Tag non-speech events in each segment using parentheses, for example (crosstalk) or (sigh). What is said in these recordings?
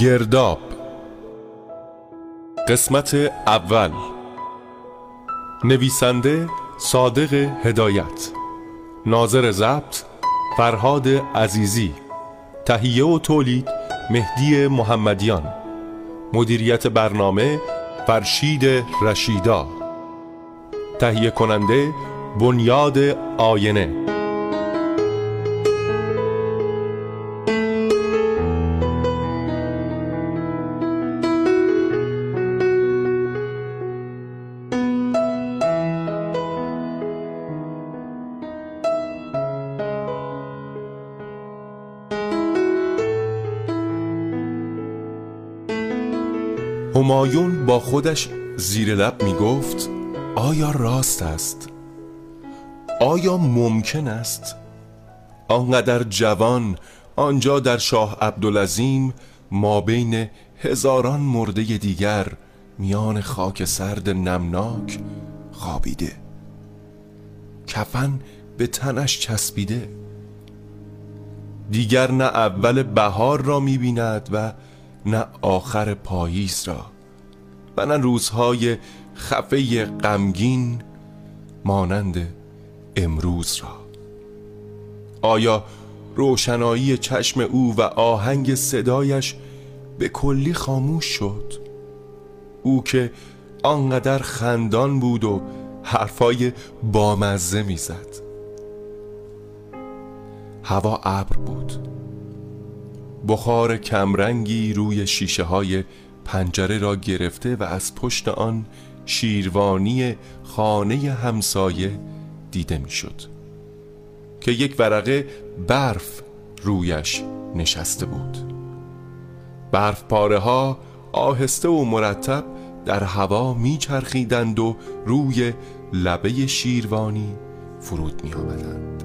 گرداب. قسمت اول. نویسنده صادق هدایت. ناظر ضبط فرهاد عزیزی. تهیه و تولید مهدی محمدیان. مدیریت برنامه فرشید رشیدا. تهیه کننده بنیاد آینه. همایون با خودش زیر لب می گفت آیا راست است؟ آیا ممکن است؟ آنقدر جوان آنجا در شاه عبدالعظیم ما بین هزاران مرده دیگر میان خاک سرد نمناک خوابیده کفن به تنش چسبیده دیگر نه اول بهار را می‌بیند و نه آخر پاییز را و نه روزهای خفه غمگین مانند امروز را. آیا روشنایی چشم او و آهنگ صدایش به کلی خاموش شد؟ او که آنقدر خندان بود و حرفای بامزه می‌زد. هوا ابر بود. بخار کمرنگی روی شیشه های پنجره را گرفته و از پشت آن شیروانی خانه همسایه دیده می‌شد که یک ورقه برف رویش نشسته بود برف پاره ها آهسته و مرتب در هوا میچرخیدند و روی لبه شیروانی فرود می آمدند.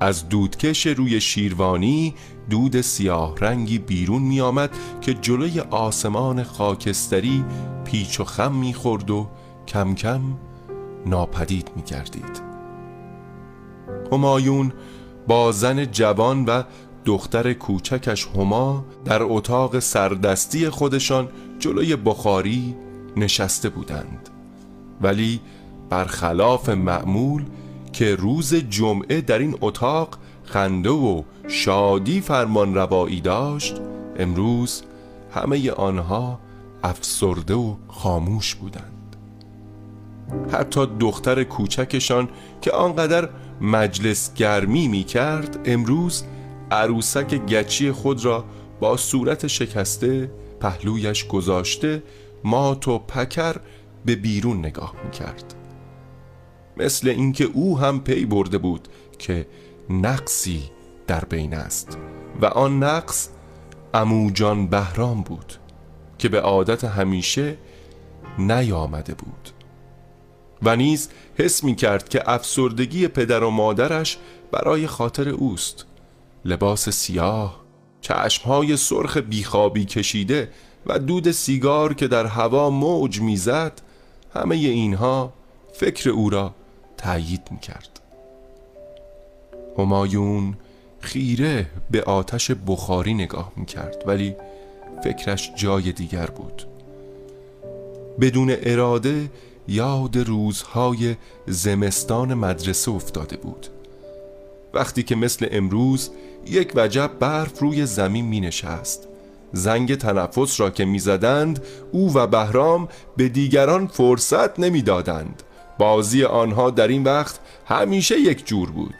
از دودکش روی شیروانی دود سیاه رنگی بیرون می آمد که جلوی آسمان خاکستری پیچ و خم می خورد و کم کم ناپدید می گردید همایون با زن جوان و دختر کوچکش هما در اتاق سردستی خودشان جلوی بخاری نشسته بودند. ولی برخلاف معمول که روز جمعه در این اتاق خنده و شادی فرمان روایی داشت امروز همه آنها افسرده و خاموش بودند. حتی دختر کوچکشان که آنقدر مجلس گرمی می کرد امروز عروسک گچی خود را با صورت شکسته پهلویش گذاشته مات و پکر به بیرون نگاه می کرد مثل اینکه او هم پی برده بود که نقصی در بین است. و آن نقص اموجان بهرام بود که به عادت همیشه نیامده بود. و نیز حس می کرد که افسردگی پدر و مادرش برای خاطر اوست. لباس سیاه چشمهای سرخ بیخوابی کشیده و دود سیگار که در هوا موج می‌زد همه اینها فکر او را تأیید می کرد همایون خیره به آتش بخاری نگاه می کرد ولی فکرش جای دیگر بود. بدون اراده یاد روزهای زمستان مدرسه افتاده بود. وقتی که مثل امروز یک وجب برف روی زمین می نشست زنگ تنفس را که می‌زدند او و بهرام به دیگران فرصت نمی‌دادند. بازی آنها در این وقت همیشه یک جور بود.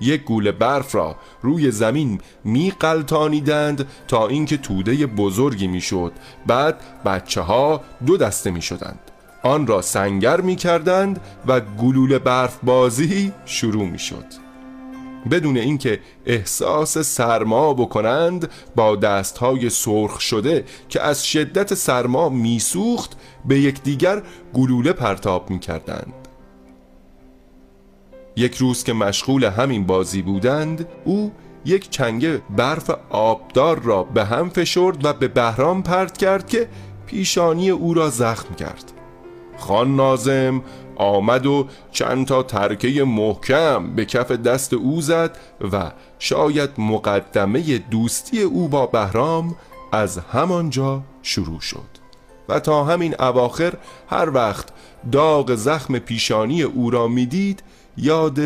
یک گوله برف را روی زمین می قلتانیدند تا اینکه توده بزرگی می‌شد. بعد بچه ها دو دسته می شدند آن را سنگر می کردند و گلوله برف بازی شروع می شد بدون اینکه احساس سرما بکنند با دستهای سرخ شده که از شدت سرما میسوخت به یکدیگر گلوله پرتاب می کردند یک روز که مشغول همین بازی بودند او یک چنگه برف آبدار را به هم فشرد و به بهرام پرت کرد که پیشانی او را زخم کرد. خان نازم آمد و چند تا ترکه محکم به کف دست او زد و شاید مقدمه دوستی او با بهرام از همانجا شروع شد. و تا همین اواخر هر وقت داغ زخم پیشانی او را می‌دید یاد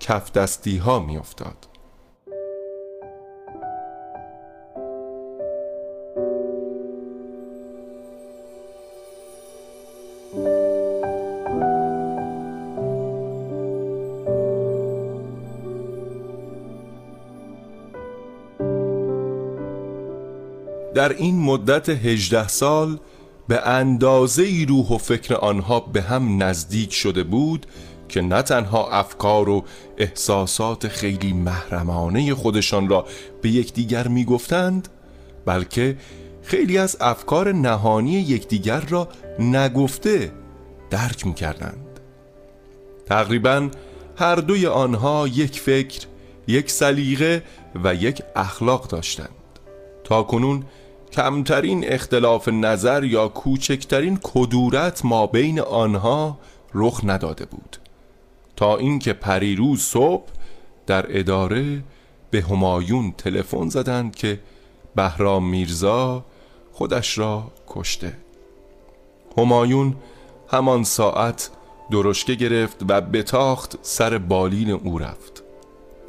کف دستی ها می افتاد. در این مدت هجده سال به اندازه روح و فکر آنها به هم نزدیک شده بود که نه تنها افکار و احساسات خیلی محرمانه خودشان را به یکدیگر می‌گفتند بلکه خیلی از افکار نهانی یکدیگر را نگفته درک می‌کردند. تقریبا هر دوی آنها یک فکر یک سلیقه و یک اخلاق داشتند. تا کنون کمترین اختلاف نظر یا کوچکترین کدورت ما بین آنها رخ نداده بود. تا اینکه پریروز صبح در اداره به همایون تلفن زدند که بهرام میرزا خودش را کشته. همایون همان ساعت درشکه گرفت و بتاخت سر بالین او رفت.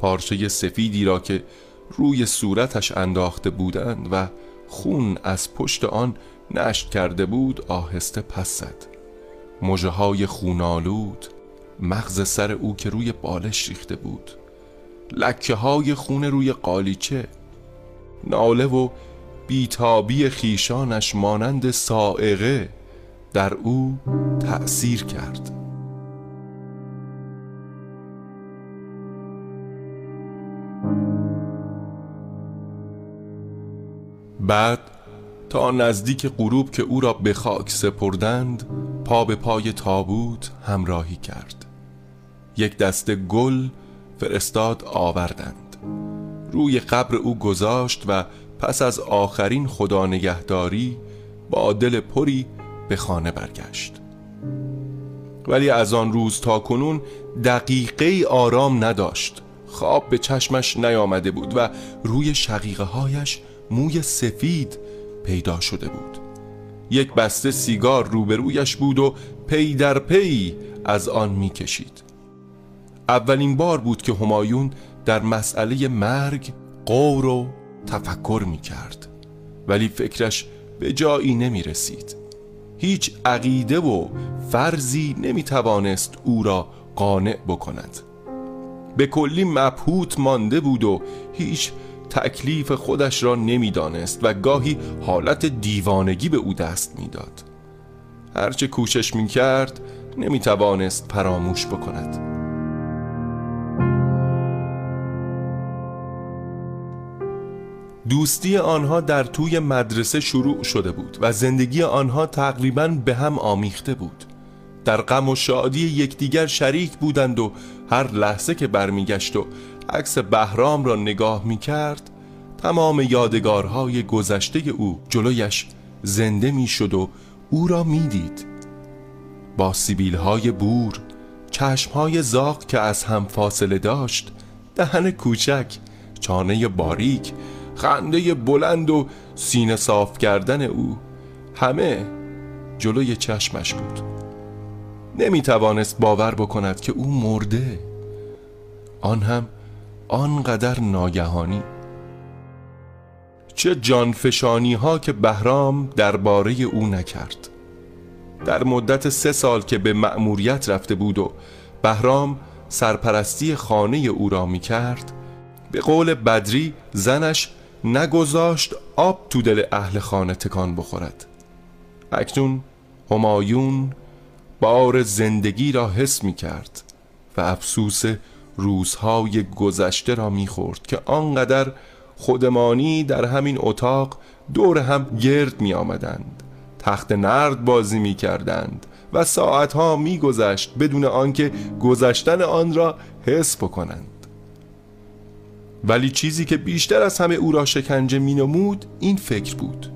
پارچه سفیدی را که روی صورتش انداخته بودند و خون از پشت آن نشت کرده بود آهسته پس زد. مجه های خونالود مغز سر او که روی بالش ریخته بود. لکه های خون روی قالیچه. ناله و بیتابی خیشانش مانند سائقه در او تأثیر کرد. بعد تا نزدیک غروب که او را به خاک سپردند پا به پای تابوت همراهی کرد. یک دسته گل فرستاد آوردند. روی قبر او گذاشت و پس از آخرین خدا نگهداری با دل پری به خانه برگشت. ولی از آن روز تا کنون دقیقه آرام نداشت. خواب به چشمش نیامده بود و روی شقیقه هایش موی سفید پیدا شده بود. یک بسته سیگار روبرویش بود و پی در پی از آن می‌کشید. اولین بار بود که همایون در مسئله مرگ قور و تفکر می کرد ولی فکرش به جایی نمی رسید هیچ عقیده و فرضی نمی توانست او را قانع بکند. به کلی مبهوت مانده بود و هیچ تکلیف خودش را نمی‌دانست و گاهی حالت دیوانگی به او دست می‌داد. هرچه کوشش می کرد نمی توانست پراموش بکند دوستی آنها در توی مدرسه شروع شده بود و زندگی آنها تقریبا به هم آمیخته بود در غم و شادی یکدیگر شریک بودند و هر لحظه که برمیگشت و عکس بهرام را نگاه می کرد تمام یادگارهای گذشته او جلویش زنده می شد و او را می دید با سیبیل های بور چشم های زاق که از هم فاصله داشت دهن کوچک چانه باریک خنده بلند و سینه صاف کردن او همه جلوی چشمش بود. نمی توانست باور بکند که او مرده. آن هم آنقدر ناگهانی؟ چه جانفشانی ها که بهرام درباره او نکرد. در مدت سه سال که به مأموریت رفته بود و بهرام سرپرستی خانه او را می کرد به قول بدری زنش نگذاشت آب تو دل اهل خانه تکان بخورد. اکنون همایون بار زندگی را حس می کرد و افسوس روزهای گذشته را می خورد که آنقدر خودمانی در همین اتاق دور هم گرد می آمدند تخت نرد بازی می کردند و ساعتها می گذشت بدون آنکه گذشتن آن را حس بکنند. ولی چیزی که بیشتر از همه او را شکنجه می نمود این فکر بود.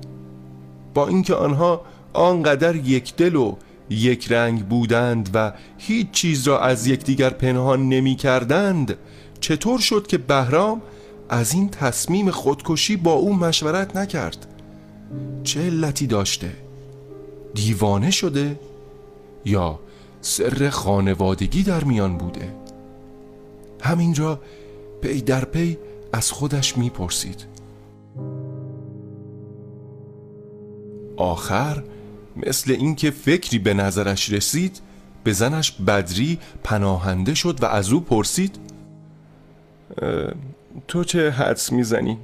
با اینکه آنها آنقدر یک دل و یک رنگ بودند و هیچ چیز را از یکدیگر پنهان نمی کردند. چطور شد که بهرام از این تصمیم خودکشی با او مشورت نکرد؟ چه علتی داشته؟ دیوانه شده؟ یا سر خانوادگی در میان بوده؟ همین را پی در پی از خودش می‌پرسید. آخر مثل اینکه فکری به نظرش رسید به زنش بدری پناهنده شد و از او پرسید تو چه حدس می‌زنی؟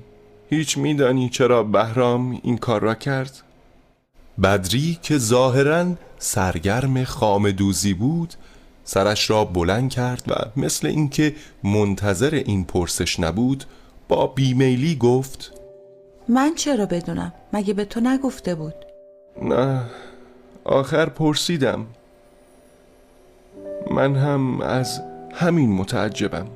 هیچ میدانی چرا بهرام این کار را کرد؟ بدری که ظاهرا سرگرم خام دوزی بود سرش را بلند کرد و مثل اینکه منتظر این پرسش نبود با بیمیلی گفت من چرا بدونم مگه به تو نگفته بود نه. آخر پرسیدم. من هم از همین متعجبم.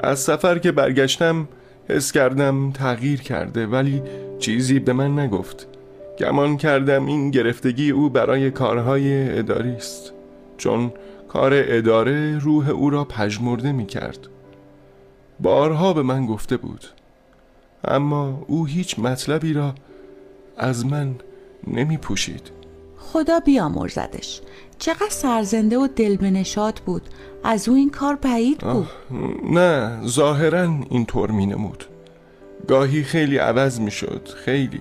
از سفر که برگشتم حس کردم تغییر کرده ولی چیزی به من نگفت. گمان کردم این گرفتگی او برای کارهای اداری است. چون کار اداره روح او را پژمرده می کرد بارها به من گفته بود. اما او هیچ مطلبی را از من نمی پوشید خدا بیامرزدش. چقدر سرزنده و دل بنشاد بود. از او این کار بعید بود. نه ظاهرا اینطور می نمود. گاهی خیلی عوض می شد خیلی.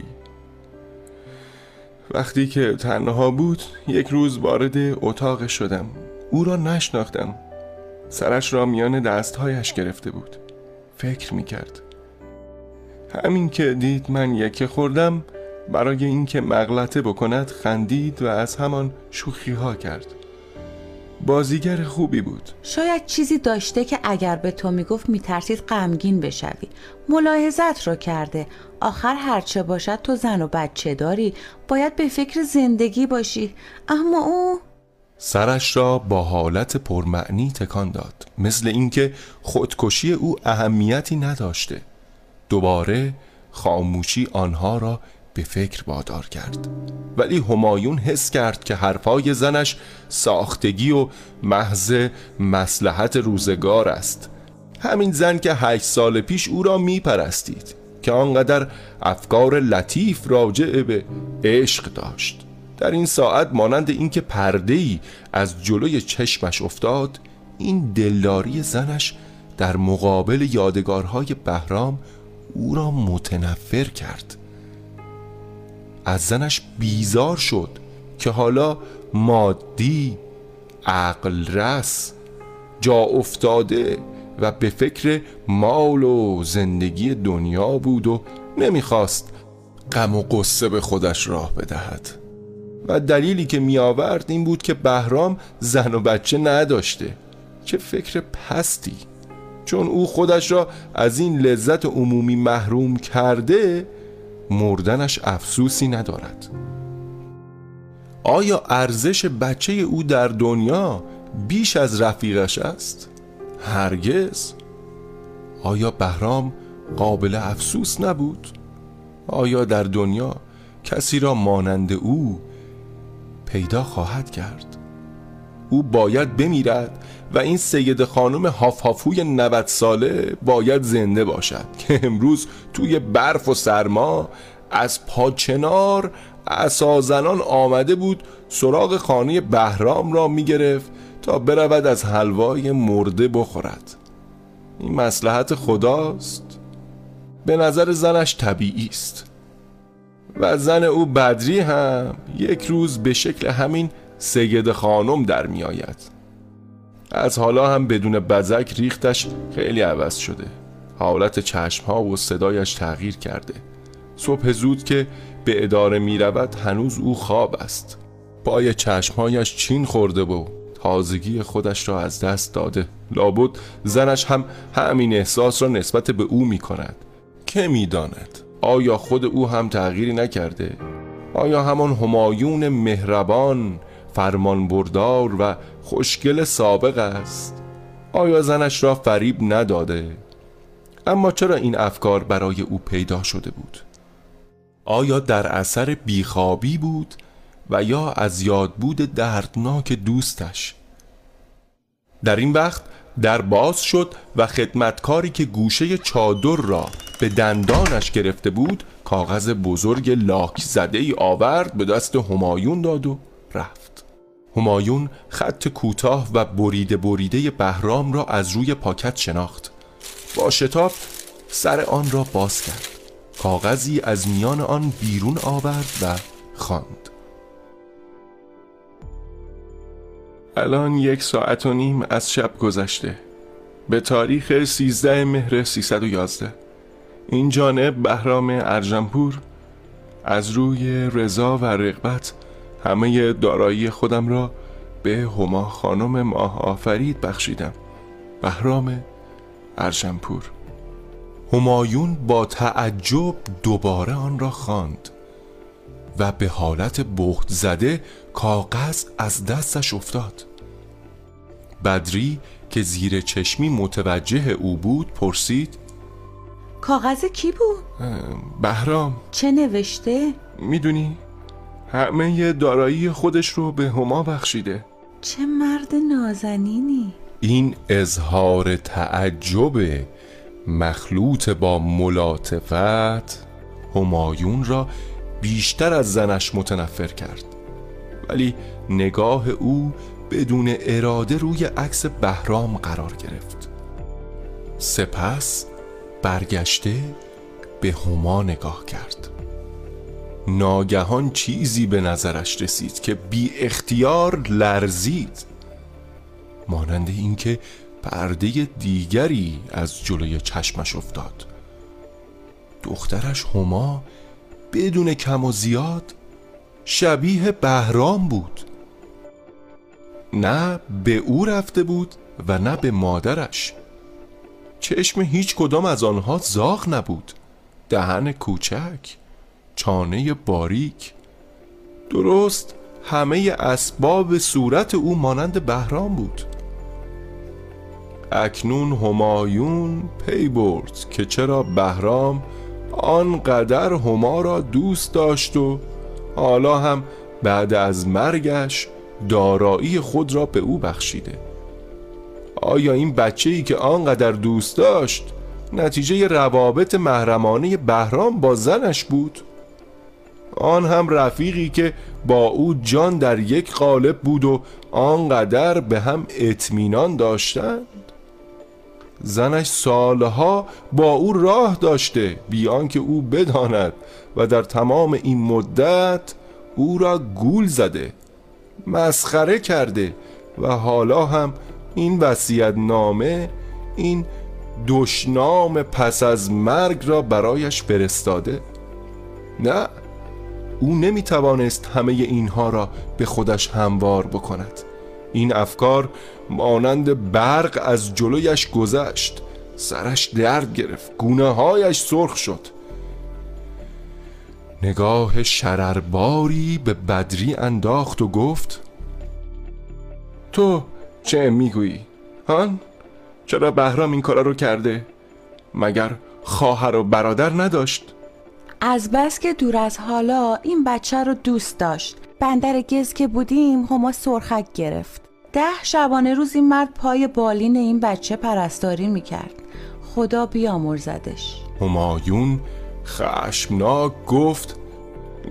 وقتی که تنها بود یک روز وارد اتاق شدم. او را نشناختم. سرش را میان دستهایش گرفته بود. فکر می کرد همین که دید من یکی خوردم برای اینکه مغلطه بکند خندید و از همان شوخی ها کرد. بازیگر خوبی بود. شاید چیزی داشته که اگر به تو می‌گفت میترسید غمگین بشوی. ملاحظت را کرده. آخر هرچه باشد تو زن و بچه داری. باید به فکر زندگی باشی. اما او سرش را با حالت پرمعنی تکان داد. مثل اینکه خودکشی او اهمیتی نداشته. دوباره خاموشی آنها را به فکر وادار کرد. ولی همایون حس کرد که حرفای زنش ساختگی و محض مسلحت روزگار است. همین زن که هشت سال پیش او را می پرستید که آنقدر افکار لطیف راجع به عشق داشت. در این ساعت مانند اینکه پرده‌ای از جلوی چشمش افتاد این دلداری زنش در مقابل یادگارهای بهرام او را متنفر کرد. از زنش بیزار شد که حالا مادی عقل رس جا افتاده و به فکر مال و زندگی دنیا بود و نمی‌خواست غم و قصه به خودش راه بدهد. و دلیلی که می آورد این بود که بهرام زن و بچه نداشته چه فکر پستی. چون او خودش را از این لذت عمومی محروم کرده مردنش افسوسی ندارد آیا ارزش بچه او در دنیا بیش از رفیقش است؟ هرگز آیا بهرام قابل افسوس نبود؟ آیا در دنیا کسی را مانند او پیدا خواهد کرد؟ او باید بمیرد و این سید خانم هافهافوی 90 ساله باید زنده باشد که امروز توی برف و سرما از پاچنار اسازنان آمده بود سراغ خانه بهرام را می‌گرفت تا برود از حلوای مرده بخورد. این مسلحت خداست. به نظر زنش طبیعی است. و زن او بدری هم یک روز به شکل همین سید خانم در می آید از حالا هم بدون بزک ریختش خیلی عوض شده. حالت چشمها و صدایش تغییر کرده. صبح زود که به اداره می رود هنوز او خواب است. پای چشمهایش چین خورده و تازگی خودش را از دست داده. لابد زنش هم همین احساس را نسبت به او می کند که می داند آیا خود او هم تغییری نکرده؟ آیا همان همایون مهربان فرمان بردار و خوشگل سابق است. آیا زنش را فریب نداده؟ اما چرا این افکار برای او پیدا شده بود؟ آیا در اثر بیخوابی بود و یا از یادبود دردناک دوستش؟ در این وقت در باز شد و خدمتکاری که گوشه چادر را به دندانش گرفته بود کاغذ بزرگ لاک زده ای آورد به دست همایون داد و رفت. همایون خط کوتاه و بریده بریده بهرام را از روی پاکت شناخت. با شتاب سر آن را باز کرد. کاغذی از میان آن بیرون آورد و خواند. الان یک ساعت و نیم از شب گذشته. به تاریخ 13 مهر 311 این جانب بهرام ارجمپور از روی رضا و رغبت همه دارایی خودم را به هما خانم ماه آفرید بخشیدم. بهرام ارجمپور همایون با تعجب دوباره آن را خواند و به حالت بخت زده کاغذ از دستش افتاد. بدری که زیر چشمی متوجه او بود پرسید کاغذ کی بود؟ بهرام. چه نوشته؟ می‌دونی؟ همه دارایی خودش رو به هما بخشیده. چه مرد نازنینی. این اظهار تعجب مخلوط با ملاطفت همایون را بیشتر از زنش متنفر کرد. ولی نگاه او بدون اراده روی عکس بهرام قرار گرفت. سپس برگشته به هما نگاه کرد. ناگهان چیزی به نظرش رسید که بی اختیار لرزید. مانند اینکه پرده دیگری از جلوی چشمش افتاد. دخترش هما بدون کم و زیاد شبیه بهرام بود. نه به او رفته بود و نه به مادرش. چشم هیچ کدام از آنها زاغ نبود. دهن کوچک. چانه باریک. درست همه اسباب صورت او مانند بهرام بود. اکنون همایون پی برد که چرا بهرام آنقدر هما را دوست داشت و حالا هم بعد از مرگش دارایی خود را به او بخشیده. آیا این بچه ای که آنقدر دوست داشت نتیجه روابط محرمانه بهرام با زنش بود؟ آن هم رفیقی که با او جان در یک قالب بود و آنقدر به هم اطمینان داشتند. زنش سالها با او راه داشته بیان که او بداند و در تمام این مدت او را گول زده مسخره کرده و حالا هم این وصیت نامه این دشنام پس از مرگ را برایش فرستاده. نه او نمی توانست همه اینها را به خودش هموار بکند این افکار مانند برق از جلویش گذشت سرش درد گرفت گونه هایش سرخ شد نگاه شررباری به بدری انداخت و گفت تو چه می‌گویی؟ هان؟ چرا بهرام این کارا رو کرده؟ مگر خواهر و برادر نداشت؟ از بس که دور از حالا این بچه رو دوست داشت. بندر گز که بودیم هما سرخک گرفت. ده شبانه روز این مرد پای بالین این بچه پرستاری می‌کرد. خدا بیامرزدش. همایون خشمناک گفت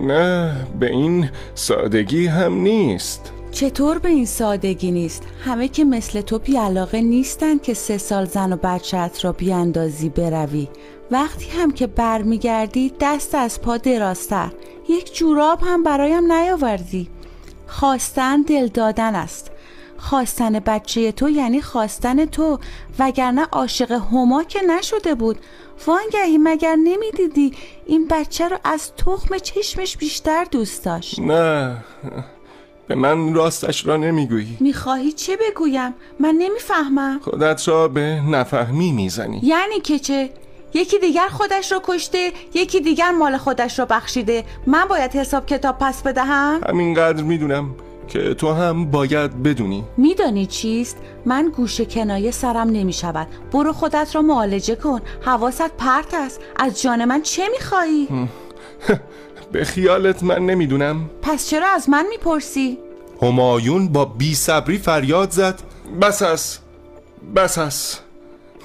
نه به این سادگی هم نیست. چطور به این سادگی نیست؟ همه که مثل تو علاقه نیستند که سه سال زن و بچت را بیاندازی بروی. وقتی هم که برمیگردی دست از پا دراستر یک جوراب هم برایم نیاوردی. خواستن دل دادن است. خواستن بچه تو یعنی خواستن تو وگرنه عاشق هما که نشده بود. وانگهی مگر نمی‌دیدی این بچه رو از تخم چشمش بیشتر دوست داشت؟ نه به من راستش را نمی‌گویی. می‌خواهی چه بگویم؟ من نمی‌فهمم. خودت را به نفهمی می‌زنی. یعنی که چه؟ یکی دیگر خودش را کشته یکی دیگر مال خودش را بخشیده. من باید حساب کتاب پس بدهم؟ همینقدر می‌دونم که تو هم باید بدونی. میدانی چیست؟ من گوشه کنایه سرم نمی شود برو خودت را معالجه کن. حواست پرت است. از جان من چه میخوایی؟ (laughs) به خیالت من نمی‌دونم. پس چرا از من می‌پرسی؟ همایون با بی صبری فریاد زد. بس است. بس است.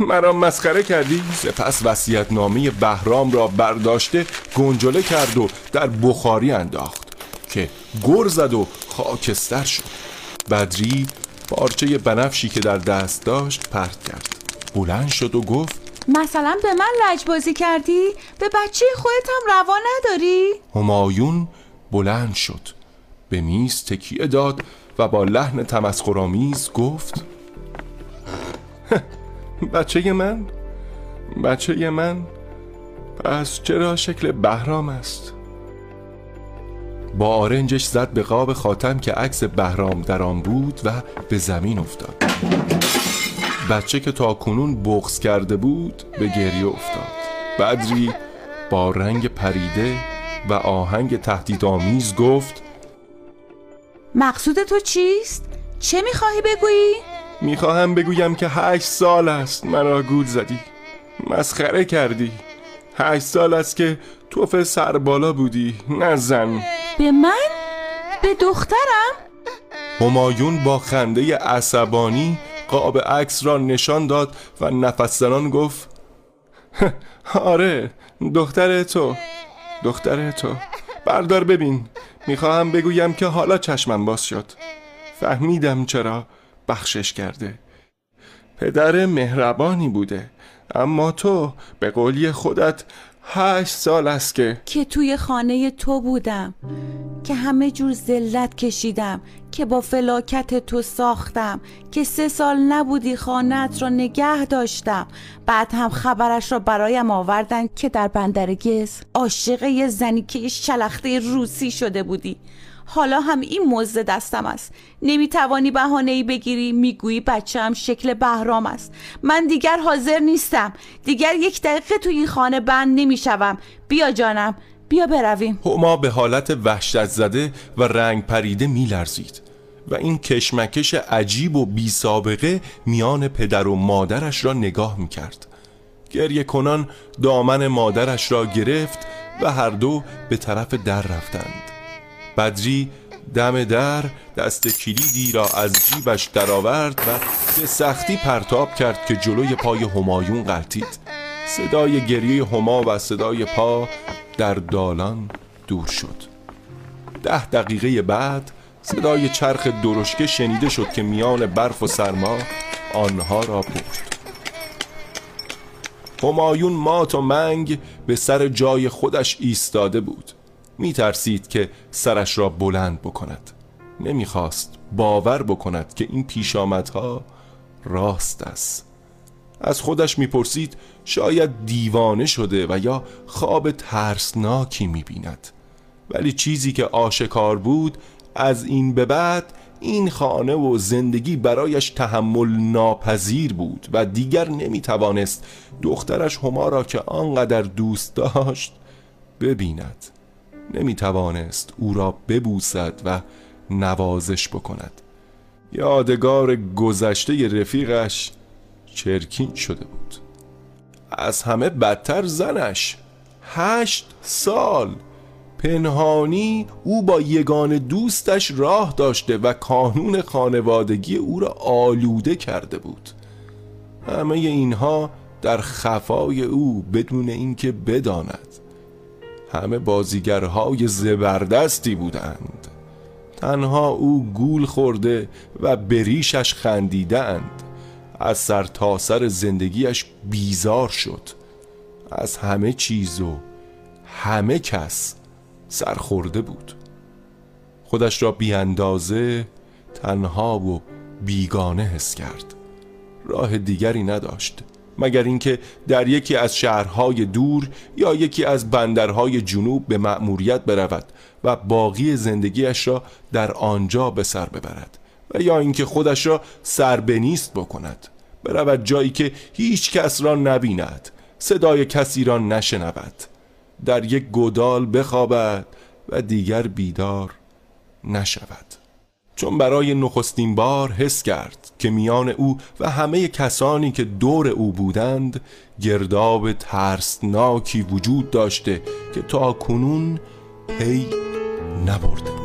مرا مسخره کردی؟ سپس وسیعت نامه بهرام را برداشته گنجله کرد و در بخاری انداخت که گر زد و خاکستر شد بدری پارچه بنفشی که در دست داشت پرت کرد بلند شد و گفت مثلا به من لجبازی کردی؟ به بچه خودت هم روا نداری؟ همایون بلند شد به میز تکیه داد و با لحن تمسخرآمیز گفت بچه من بچه من پس چرا شکل بهرام است با آرنجش زد به قاب خاتم که عکس بهرام در آن بود و به زمین افتاد بچه که تا کنون بغز کرده بود به گریه افتاد بدری با رنگ پریده و آهنگ تهدیدآمیز گفت مقصود تو چیست؟ چه می‌خواهی بگویی؟ می‌خواهم بگویم که هشت سال است مرا گول زدی. مسخره کردی. هشت سال است که توف سربالا بودی نه زن. به من؟ به دخترم؟ همایون با خنده عصبانی قاب عکس را نشان داد و نفس زنان گفت (laughs) آره دختر تو دختر تو. بردار ببین. می‌خواهم بگویم که حالا چشمم باز شد. فهمیدم چرا. بخشش کرده. پدر مهربانی بوده اما تو به قولی خودت هشت سال است که که توی خانه تو بودم که همه جور ذلت کشیدم که با فلاکت تو ساختم که سه سال نبودی خانت را نگه داشتم. بعد هم خبرش را برایم آوردن که در بندر گز عاشق یه زنی که شلخته روسی شده بودی. حالا هم این مزد دستم است. نمی‌توانی بهانه ای بگیری می‌گویی بچه هم شکل بهرام است. من دیگر حاضر نیستم. دیگر یک دقیقه تو این خانه بند نمی‌شوم. بیا جانم. بیا برویم. هما به حالت وحشت زده و رنگ پریده میلرزید و این کشمکش عجیب و بی سابقه میان پدر و مادرش را نگاه می‌کرد. گریه کنان دامن مادرش را گرفت و هر دو به طرف در رفتند. بدری دم در دست کلیدی را از جیبش درآورد و به سختی پرتاب کرد که جلوی پای همایون قلتید صدای گریه هما و صدای پا در دالان دور شد. ده دقیقه بعد صدای چرخ درشکه شنیده شد که میان برف و سرما آنها را برد. همایون مات و منگ به سر جای خودش ایستاده بود. می ترسید که سرش را بلند بکند. نمی‌خواست باور بکند که این پیشامدها راست است. از خودش می‌پرسید شاید دیوانه شده و یا خواب ترسناکی می‌بیند. ولی چیزی که آشکار بود از این به بعد این خانه و زندگی برایش تحمل ناپذیر بود و دیگر نمی‌توانست دخترش هما را که آنقدر دوست داشت ببیند. نمی توانست او را ببوسد و نوازش بکند. یادگار گذشته رفیقش چرکین شده بود. از همه بدتر زنش. هشت سال. پنهانی او با یگان دوستش راه داشته و کانون خانوادگی او را آلوده کرده بود. همه اینها در خفای او بدون اینکه بداند. همه بازیگرهای زبردستی بودند. تنها او گول خورده و بریشش خندیدند. از سر تا سر زندگیش بیزار شد. از همه چیز و همه کس سرخورده بود. خودش را بی اندازه تنها و بیگانه حس کرد. راه دیگری نداشت. مگر اینکه در یکی از شهرهای دور یا یکی از بندرهای جنوب به مأموریت برود و باقی زندگیش را در آنجا به سر ببرد و یا اینکه خودش را سربنیست بکند. برود جایی که هیچ کس را نبیند صدای کسی را نشنود در یک گودال بخوابد و دیگر بیدار نشود. چون برای نخستین بار حس کرد که میان او و همه کسانی که دور او بودند گرداب ترسناکی وجود داشته که تا کنون پی نبرده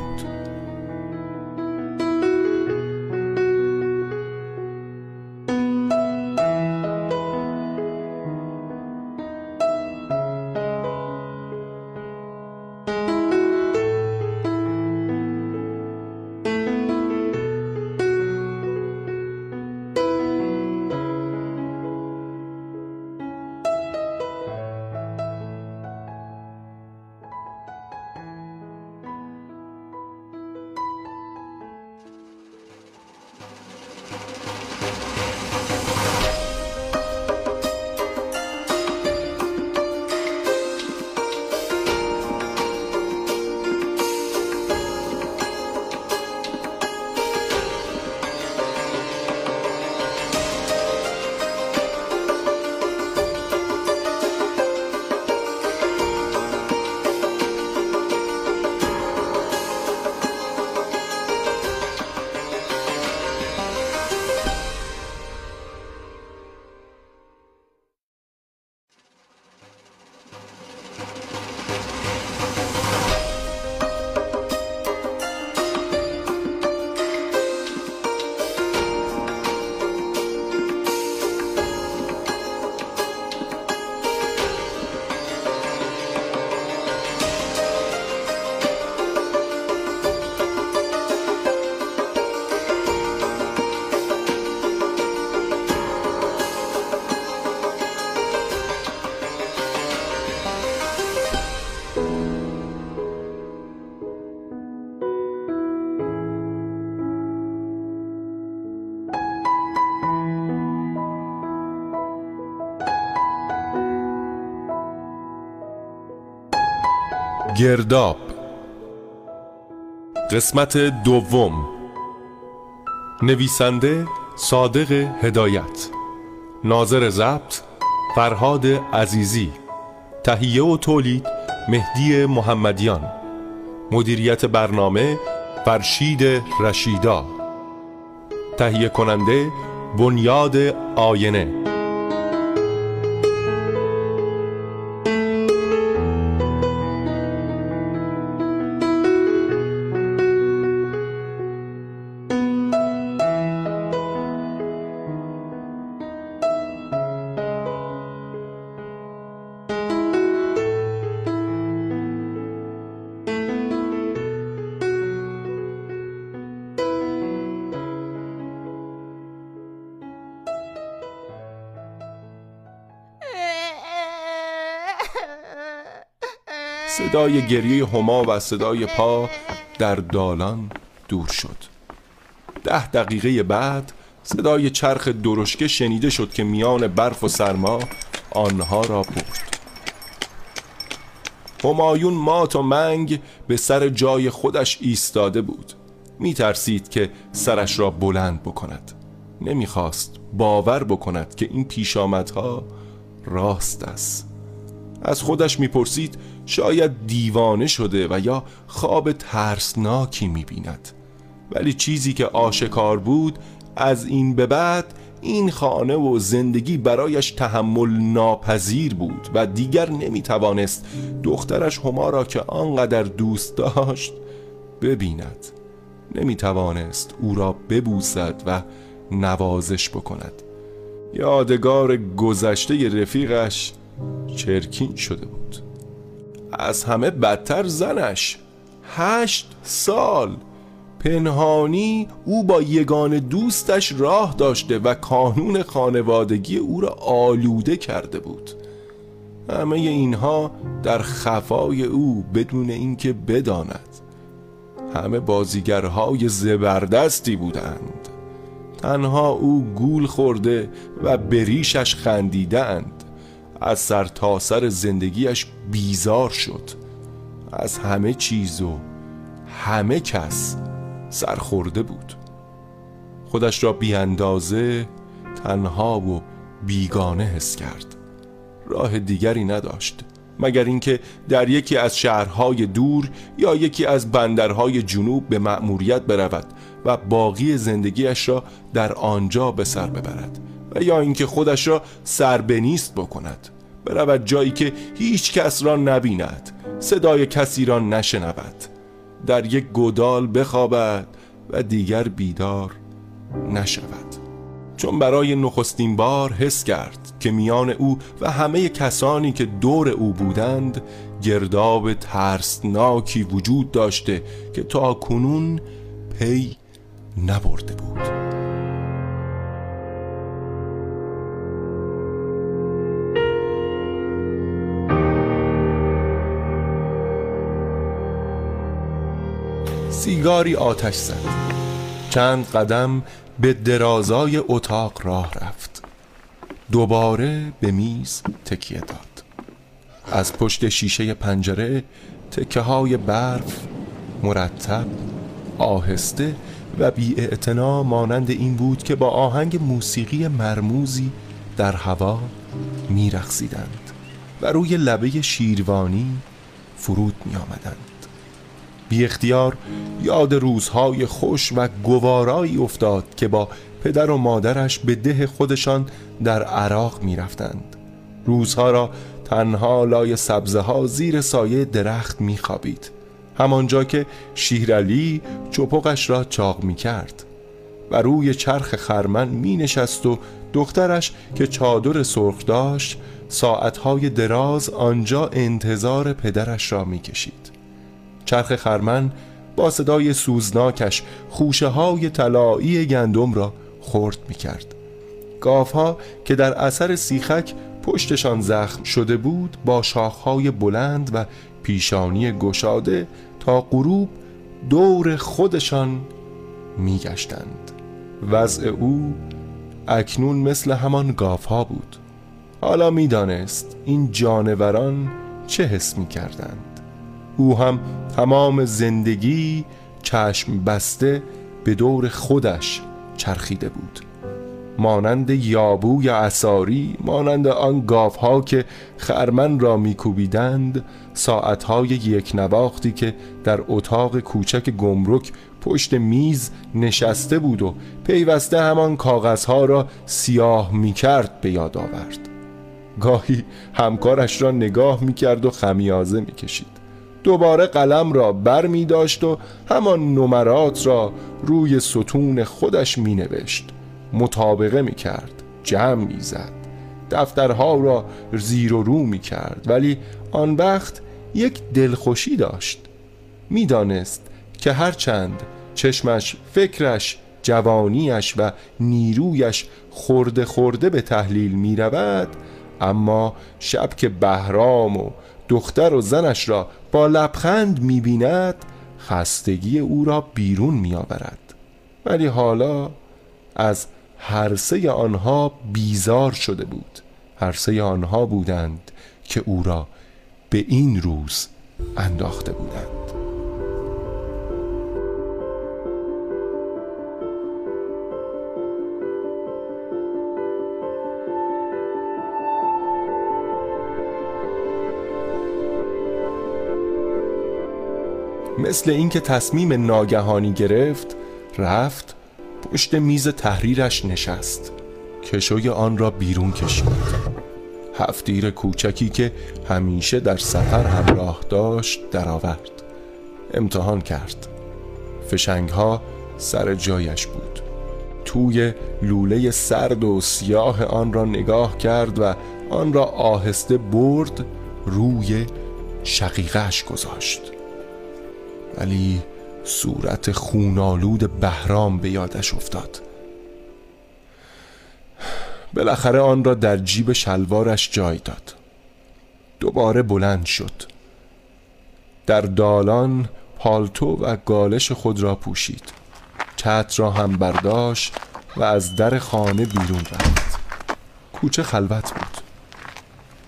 گرداب. قسمت دوم. نویسنده صادق هدایت. ناظر ضبط فرهاد عزیزی. تهیه و تولید مهدی محمدیان. مدیریت برنامه فرشید رشیدا. تهیه کننده بنیاد آینه. صدای گریه هما و صدای پا در دالان دور شد. ده دقیقه بعد صدای چرخ درشکه شنیده شد که میان برف و سرما آنها را برد. همایون مات و منگ به سر جای خودش ایستاده بود. می ترسید که سرش را بلند بکند. نمی‌خواست باور بکند که این پیشامدها راست است. از خودش می‌پرسید شاید دیوانه شده و یا خواب ترسناکی می‌بیند. ولی چیزی که آشکار بود از این به بعد این خانه و زندگی برایش تحمل ناپذیر بود و دیگر نمی‌توانست دخترش هما را که آنقدر دوست داشت ببیند. نمی‌توانست او را ببوسد و نوازش بکند. یادگار گذشته رفیقش چرکین شده بود. از همه بدتر زنش. هشت سال. پنهانی او با یگان دوستش راه داشته و کانون خانوادگی او را آلوده کرده بود. همه اینها در خفای او بدون اینکه بداند. همه بازیگرهای زبردستی بودند. تنها او گول خورده و بریشش خندیدند. از سر تا سر زندگیش بیزار شد. از همه چیز و همه کس سرخورده بود. خودش را بی اندازه تنها و بیگانه حس کرد. راه دیگری نداشت مگر اینکه در یکی از شهرهای دور یا یکی از بندرهای جنوب به مأموریت برود و باقی زندگیش را در آنجا به سر ببرد. و یا اینکه خودش را سربنیست بکند. برود جایی که هیچ کس را نبیند صدای کسی را نشنود. در یک گودال بخوابد و دیگر بیدار نشود. چون برای نخستین بار حس کرد که میان او و همه کسانی که دور او بودند گرداب ترسناکی وجود داشته که تا کنون پی نبرده بود. سیگاری آتش زد. چند قدم به درازای اتاق راه رفت. دوباره به میز تکیه داد. از پشت شیشه پنجره تکه های برف مرتب آهسته و بی مانند این بود که با آهنگ موسیقی مرموزی در هوا میرقصیدند و روی لبه شیروانی فرود می آمدند. بی اختیار یاد روزهای خوش و گوارایی افتاد که با پدر و مادرش به ده خودشان در عراق می رفتند. روزها را تنها لای سبزه ها زیر سایه درخت می خوابید. همانجا که شیرعلی چپقش را چاق می کرد و روی چرخ خرمن می نشست و دخترش که چادر سرخ داشت ساعتهای دراز آنجا انتظار پدرش را می کشید. چرخ خرمن با صدای سوزناکش خوشه های طلایی گندم را خورد می کرد گاف ها که در اثر سیخک پشتشان زخم شده بود با شاخهای بلند و پیشانی گشاده تا غروب دور خودشان می گشتند وضع او اکنون مثل همان گاف ها بود. حالا می‌دانست این جانوران چه حس می کردند او هم تمام زندگی چشم بسته به دور خودش چرخیده بود. مانند یابوی اساری مانند آن گاوها که خرمن را میکوبیدند ساعتهای یک نواختی که در اتاق کوچک گمرک پشت میز نشسته بود و پیوسته همان کاغذها را سیاه می‌کرد به یاد آورد. گاهی همکارش را نگاه می‌کرد و خمیازه می‌کشید. دوباره قلم را بر می داشت و همان نمرات را روی ستون خودش می نوشت. مطابقه می کرد جمع می زد. دفترها را زیر و رو می کرد ولی آن وقت یک دلخوشی داشت. می‌دانست که هرچند چشمش فکرش جوانیش و نیرویش خورده خورده به تحلیل می رود اما شب که بهرام و دختر و زنش را لبخند می بیند خستگی او را بیرون می آورد ولی حالا از هر سه آنها بیزار شده بود. هر سه آنها بودند که او را به این روز انداخته بودند. مثل اینکه تصمیم ناگهانی گرفت رفت پشت میز تحریرش نشست. کشوی آن را بیرون کشید. هفتیر کوچکی که همیشه در سفر همراه داشت درآورد. امتحان کرد. فشنگ ها سر جایش بود. توی لوله سرد و سیاه آن را نگاه کرد و آن را آهسته برد روی شقیقش گذاشت. ولی صورت خونالود بهرام به یادش افتاد. بالاخره آن را در جیب شلوارش جای داد. دوباره بلند شد. در دالان پالتو و گالش خود را پوشید. چتر را هم برداشت و از در خانه بیرون رفت. کوچه خلوت بود.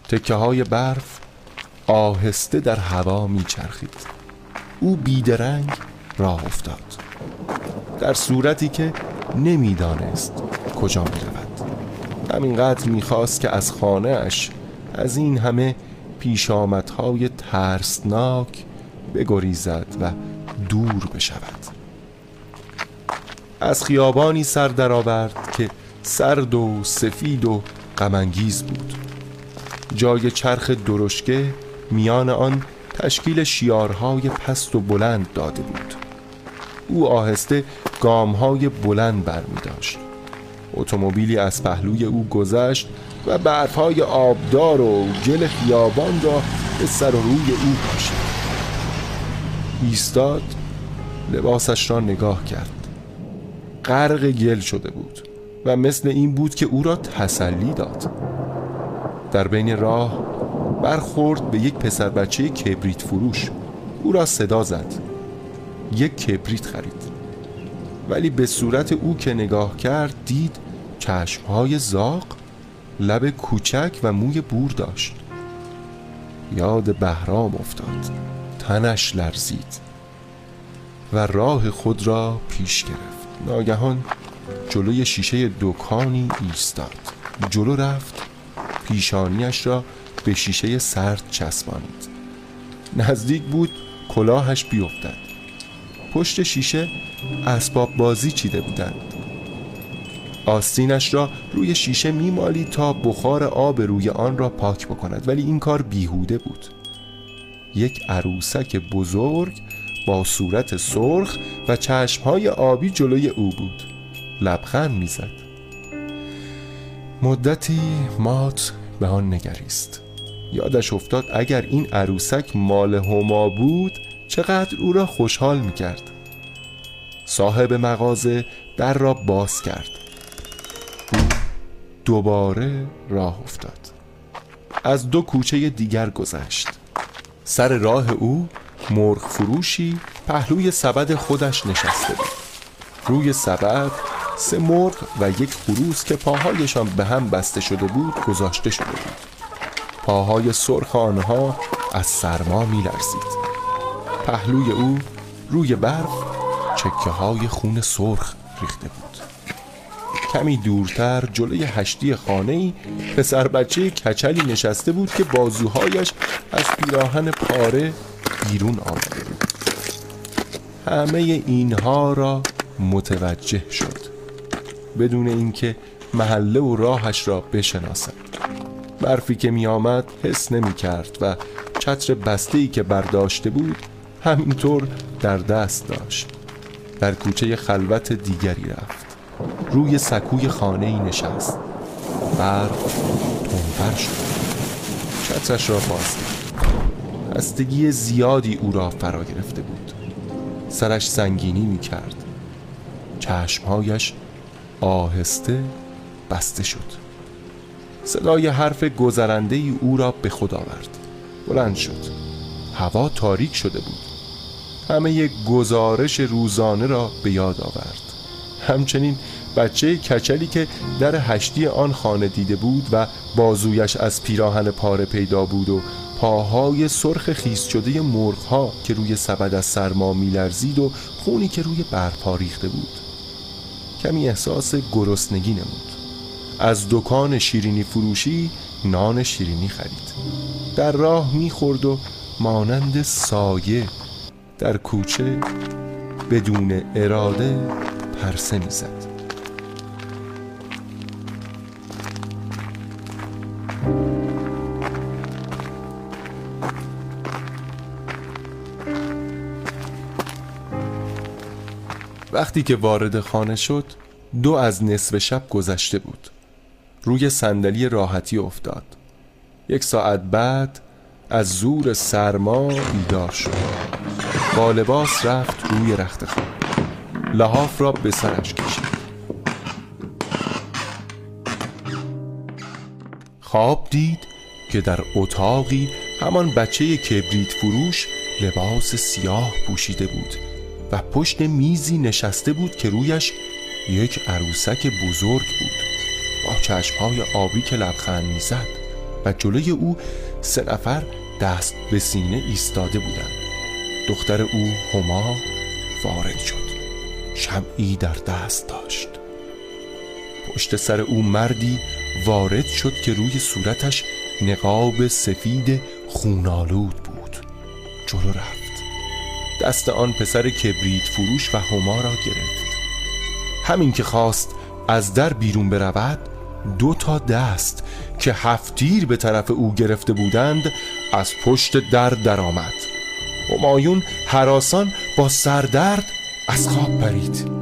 تکه های برف آهسته در هوا میچرخید. او بیدرنگ راه افتاد. در صورتی که نمی‌دانست کجا می رود همینقدر می‌خواست که از خانه اش از این همه پیشامدهای ترسناک بگریزد و دور بشود. از خیابانی سر درآورد که سرد و سفید و غمانگیز بود. جای چرخ درشکه میان آن تشکیل شیارهای پست و بلند داده بود. او آهسته گامهای بلند برمی داشت اتومبیلی از پهلوی او گذشت و برفهای آبدار و گل خیابان را به سر و روی او پاشید. ایستاد لباسش را نگاه کرد. غرق گل شده بود و مثل این بود که او را تسلی داد. در بین راه برخورد به یک پسر بچه کبریت فروش. او را صدا زد. یک کبریت خرید. ولی به صورت او که نگاه کرد دید چشمهای زاق لب کوچک و موی بور داشت. یاد بهرام افتاد. تنش لرزید و راه خود را پیش گرفت. ناگهان جلوی شیشه دکانی ایستاد. جلو رفت. پیشانیش را به شیشه سرد چسبانید نزدیک بود کلاهش بیفتد. پشت شیشه اسباب بازی چیده بودند. آستینش را روی شیشه میمالی تا بخار آب روی آن را پاک بکند ولی این کار بیهوده بود. یک عروسک بزرگ با صورت سرخ و چشمهای آبی جلوی او بود. لبخند می‌زد. مدتی مات به آن نگریست. یادش افتاد اگر این عروسک مال هما بود چقدر او را خوشحال می‌کرد. صاحب مغازه در را باز کرد. دوباره راه افتاد. از دو کوچه دیگر گذشت. سر راه او مرغ فروشی پهلوی سبد خودش نشسته بود. روی سبد سه مرغ و یک خروس که پاهایشان به هم بسته شده بود گذاشته شده بود. پاهای سرخ آنها از سرما می لرزید پهلوی او روی برف چکه های خون سرخ ریخته بود. کمی دورتر جلوی هشتی خانه ای پسر بچه کچلی نشسته بود که بازوهایش از پیراهن پاره بیرون آمده بود. همه اینها را متوجه شد. بدون اینکه محله و راهش را بشناسد. برفی که می آمد حس نمی کرد و چتر بسته ای که برداشته بود همینطور در دست داشت. در کوچه خلوت دیگری رفت. روی سکوی خانه ای نشست. برف تنفر شد. چترش را باز هستگی زیادی او را فرا گرفته بود. سرش سنگینی می کرد چشمهایش آهسته بسته شد. صدای حرف گذرنده ای او را به خود آورد. بلند شد. هوا تاریک شده بود. همه گزارش روزانه را به یاد آورد. همچنین بچه کچلی که در هشتی آن خانه دیده بود و بازویش از پیراهن پاره پیدا بود و پاهای سرخ خیس شده مرغ که روی سبد از سرما میلرزید و خونی که روی برپا ریخته بود. کمی احساس گرسنگی نمود. از دکان شیرینی فروشی نان شیرینی خرید. در راه می‌خورد و مانند سایه در کوچه بدون اراده پرسه می‌زد. وقتی که وارد خانه شد دو از نصف شب گذشته بود. روی صندلی راحتی افتاد. یک ساعت بعد از زور سرما بیدار شد. با لباس رفت روی رخت خواب لحاف را به سرش کشید. خواب دید که در اتاقی همان بچه کبریت فروش لباس سیاه پوشیده بود و پشت میزی نشسته بود که رویش یک عروسک بزرگ بود. با چشمهای آبی که لبخند می‌زد و جلوی او سه نفر دست به سینه ایستاده بودند. دختر او هما وارد شد. شمعی در دست داشت. پشت سر او مردی وارد شد که روی صورتش نقاب سفید خونالود بود. جلو رفت. دست آن پسر کبریت فروش و هما را گرفت. همین که خواست از در بیرون برود دو تا دست که هفتیر به طرف او گرفته بودند از پشت در درآمد. همایون حراسان با سردرد از خواب پرید.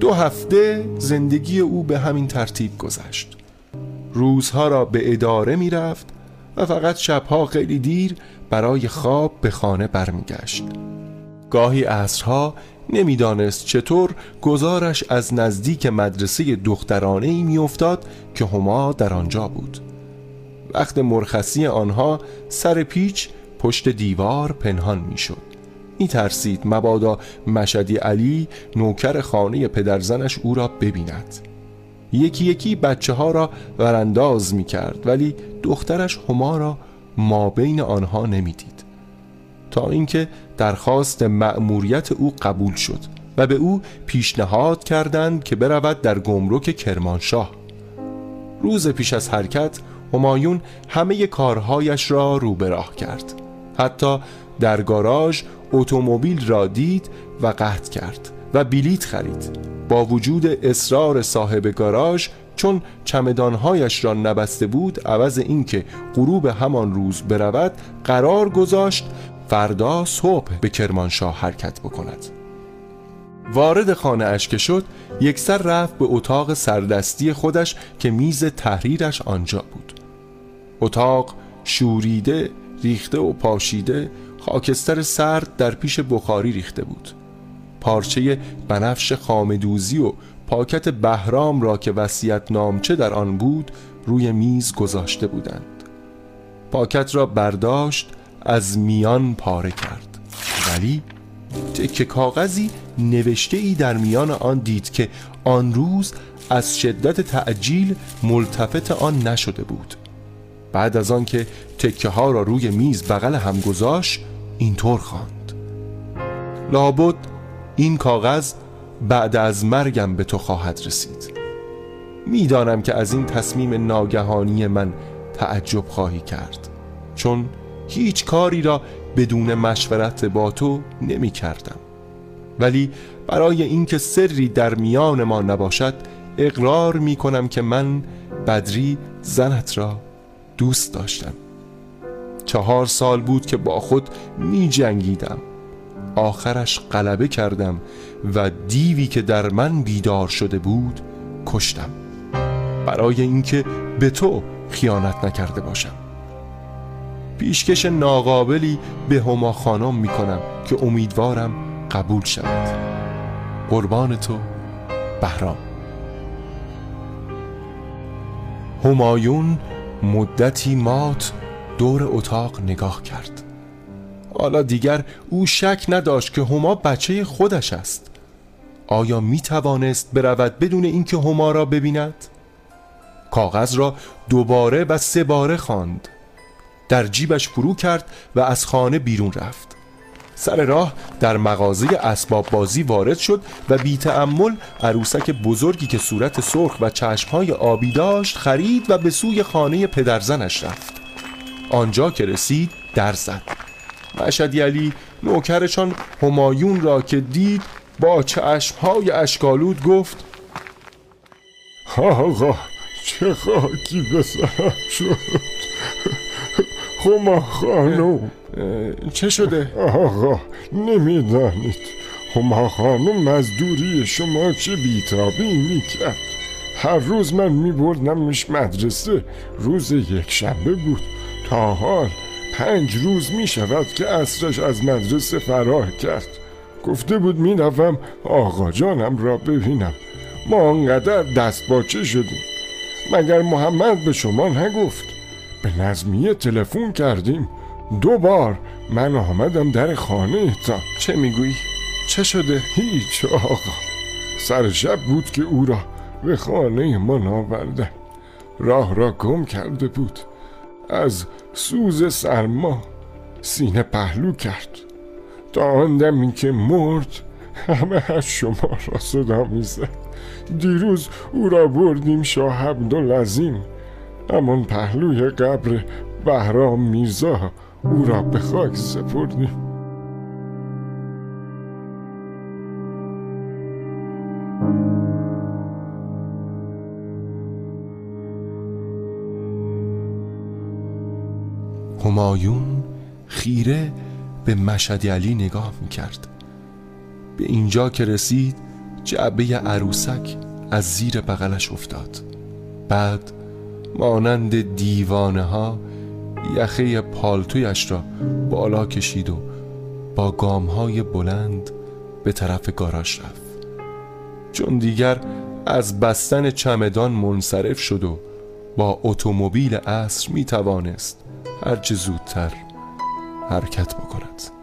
دو هفته زندگی او به همین ترتیب گذشت. روزها را به اداره می رفت و فقط شبها خیلی دیر برای خواب به خانه برمیگشت. گاهی عصرها نمی‌دانست چطور گزارش از نزدیک مدرسه دخترانه ای میافتاد که هما در آنجا بود. وقت مرخصی آنها سر پیچ پشت دیوار پنهان می‌شد. می ترسید مبادا مشدی علی نوکر خانه پدرزنش او را ببیند. یکی یکی بچه ها را ورانداز می کرد ولی دخترش هما را ما بین آنها نمی‌دید. تا اینکه درخواست مأموریت او قبول شد و به او پیشنهاد کردند که برود در گمرک کرمانشاه. روز پیش از حرکت همایون همه کارهایش را رو به راه کرد. حتی در گاراژ اتومبیل را دید و قطع کرد و بلیت خرید. با وجود اصرار صاحب گاراژ چون چمدانهایش را نبسته بود عوض اینکه غروب همان روز برود قرار گذاشت فردا صبح به کرمانشاه حرکت بکند. وارد خانه اش که شد یک سر رفت به اتاق سردستی خودش که میز تحریرش آنجا بود. اتاق شوریده ریخته و پاشیده خاکستر سرد در پیش بخاری ریخته بود. پارچه بنفش خامدوزی و پاکت بهرام را که وسیعت نامچه در آن بود روی میز گذاشته بودند. پاکت را برداشت از میان پاره کرد. ولی تکه کاغذی نوشته ای در میان آن دید که آن روز از شدت تعجیل ملتفت آن نشده بود. بعد از آن که تکه ها را روی میز بغل هم گذاشت اینطور خواند. لابد این کاغذ بعد از مرگم به تو خواهد رسید. می‌دانم که از این تصمیم ناگهانی من تعجب خواهی کرد. چون هیچ کاری را بدون مشورت با تو نمی کردم ولی برای اینکه سری در میان ما نباشد اقرار می کنم که من بدری زنت را دوست داشتم. چهار سال بود که با خود می جنگیدم آخرش غلبه کردم و دیوی که در من بیدار شده بود کشتم. برای اینکه به تو خیانت نکرده باشم. پیشکش ناقابلی به هما خانم می کنم که امیدوارم قبول شود. قربان تو بهرام. همایون مدتی مات دور اتاق نگاه کرد. حالا دیگر او شک نداشت که هما بچه خودش است. آیا می توانست برود بدون اینکه هما را ببیند؟ کاغذ را دوباره و سه باره خواند. در جیبش فرو کرد و از خانه بیرون رفت. سر راه در مغازه اسباب بازی وارد شد و بی تأمل عروسک بزرگی که صورت سرخ و چشمهای آبی داشت خرید و به سوی خانه پدرزنش رفت. آنجا که رسید در زد. مشدی علی نوکرشان همایون را که دید با چشمهای اشکالود گفت آقا چه خاکی به شد. هما خانم چه شده؟ آقا نمی‌دانید. هما خانم مزدوری شما چه بیتابی می‌کرد؟ هر روز من میبردمش مدرسه. روز یک شنبه بود. تا حال پنج روز می‌شود که اصرش از مدرسه فرار کرد. گفته بود می‌روم آقا جانم را ببینم. ما انقدر دست باچه شدیم. مگر محمد به شما نگفت؟ به نظمیه تلفن کردیم. دو بار من آمدم در خانه تا. چه می‌گویی؟ چه شده؟ هیچ آقا. سر شب بود که او را به خانه ما آوردن راه را گم کرده بود. از سوز سرما سینه پهلو کرد. تا آن دمی که مرد همه از شما را صدا می‌زد. دیروز او را بردیم شاه عبدالعظیم. امان پهلوی قبر بهرام میرزا او را به خاک سپردیم. همایون خیره به مشهد علی نگاه می‌کرد. به اینجا که رسید جعبه عروسک از زیر بغلش افتاد. بعد مانند دیوانه ها یخه پالتویش را بالا کشید و با گام های بلند به طرف گاراژ رفت. چون دیگر از بستن چمدان منصرف شد و با اتومبیل عصر می توانست هرچه زودتر حرکت بکند.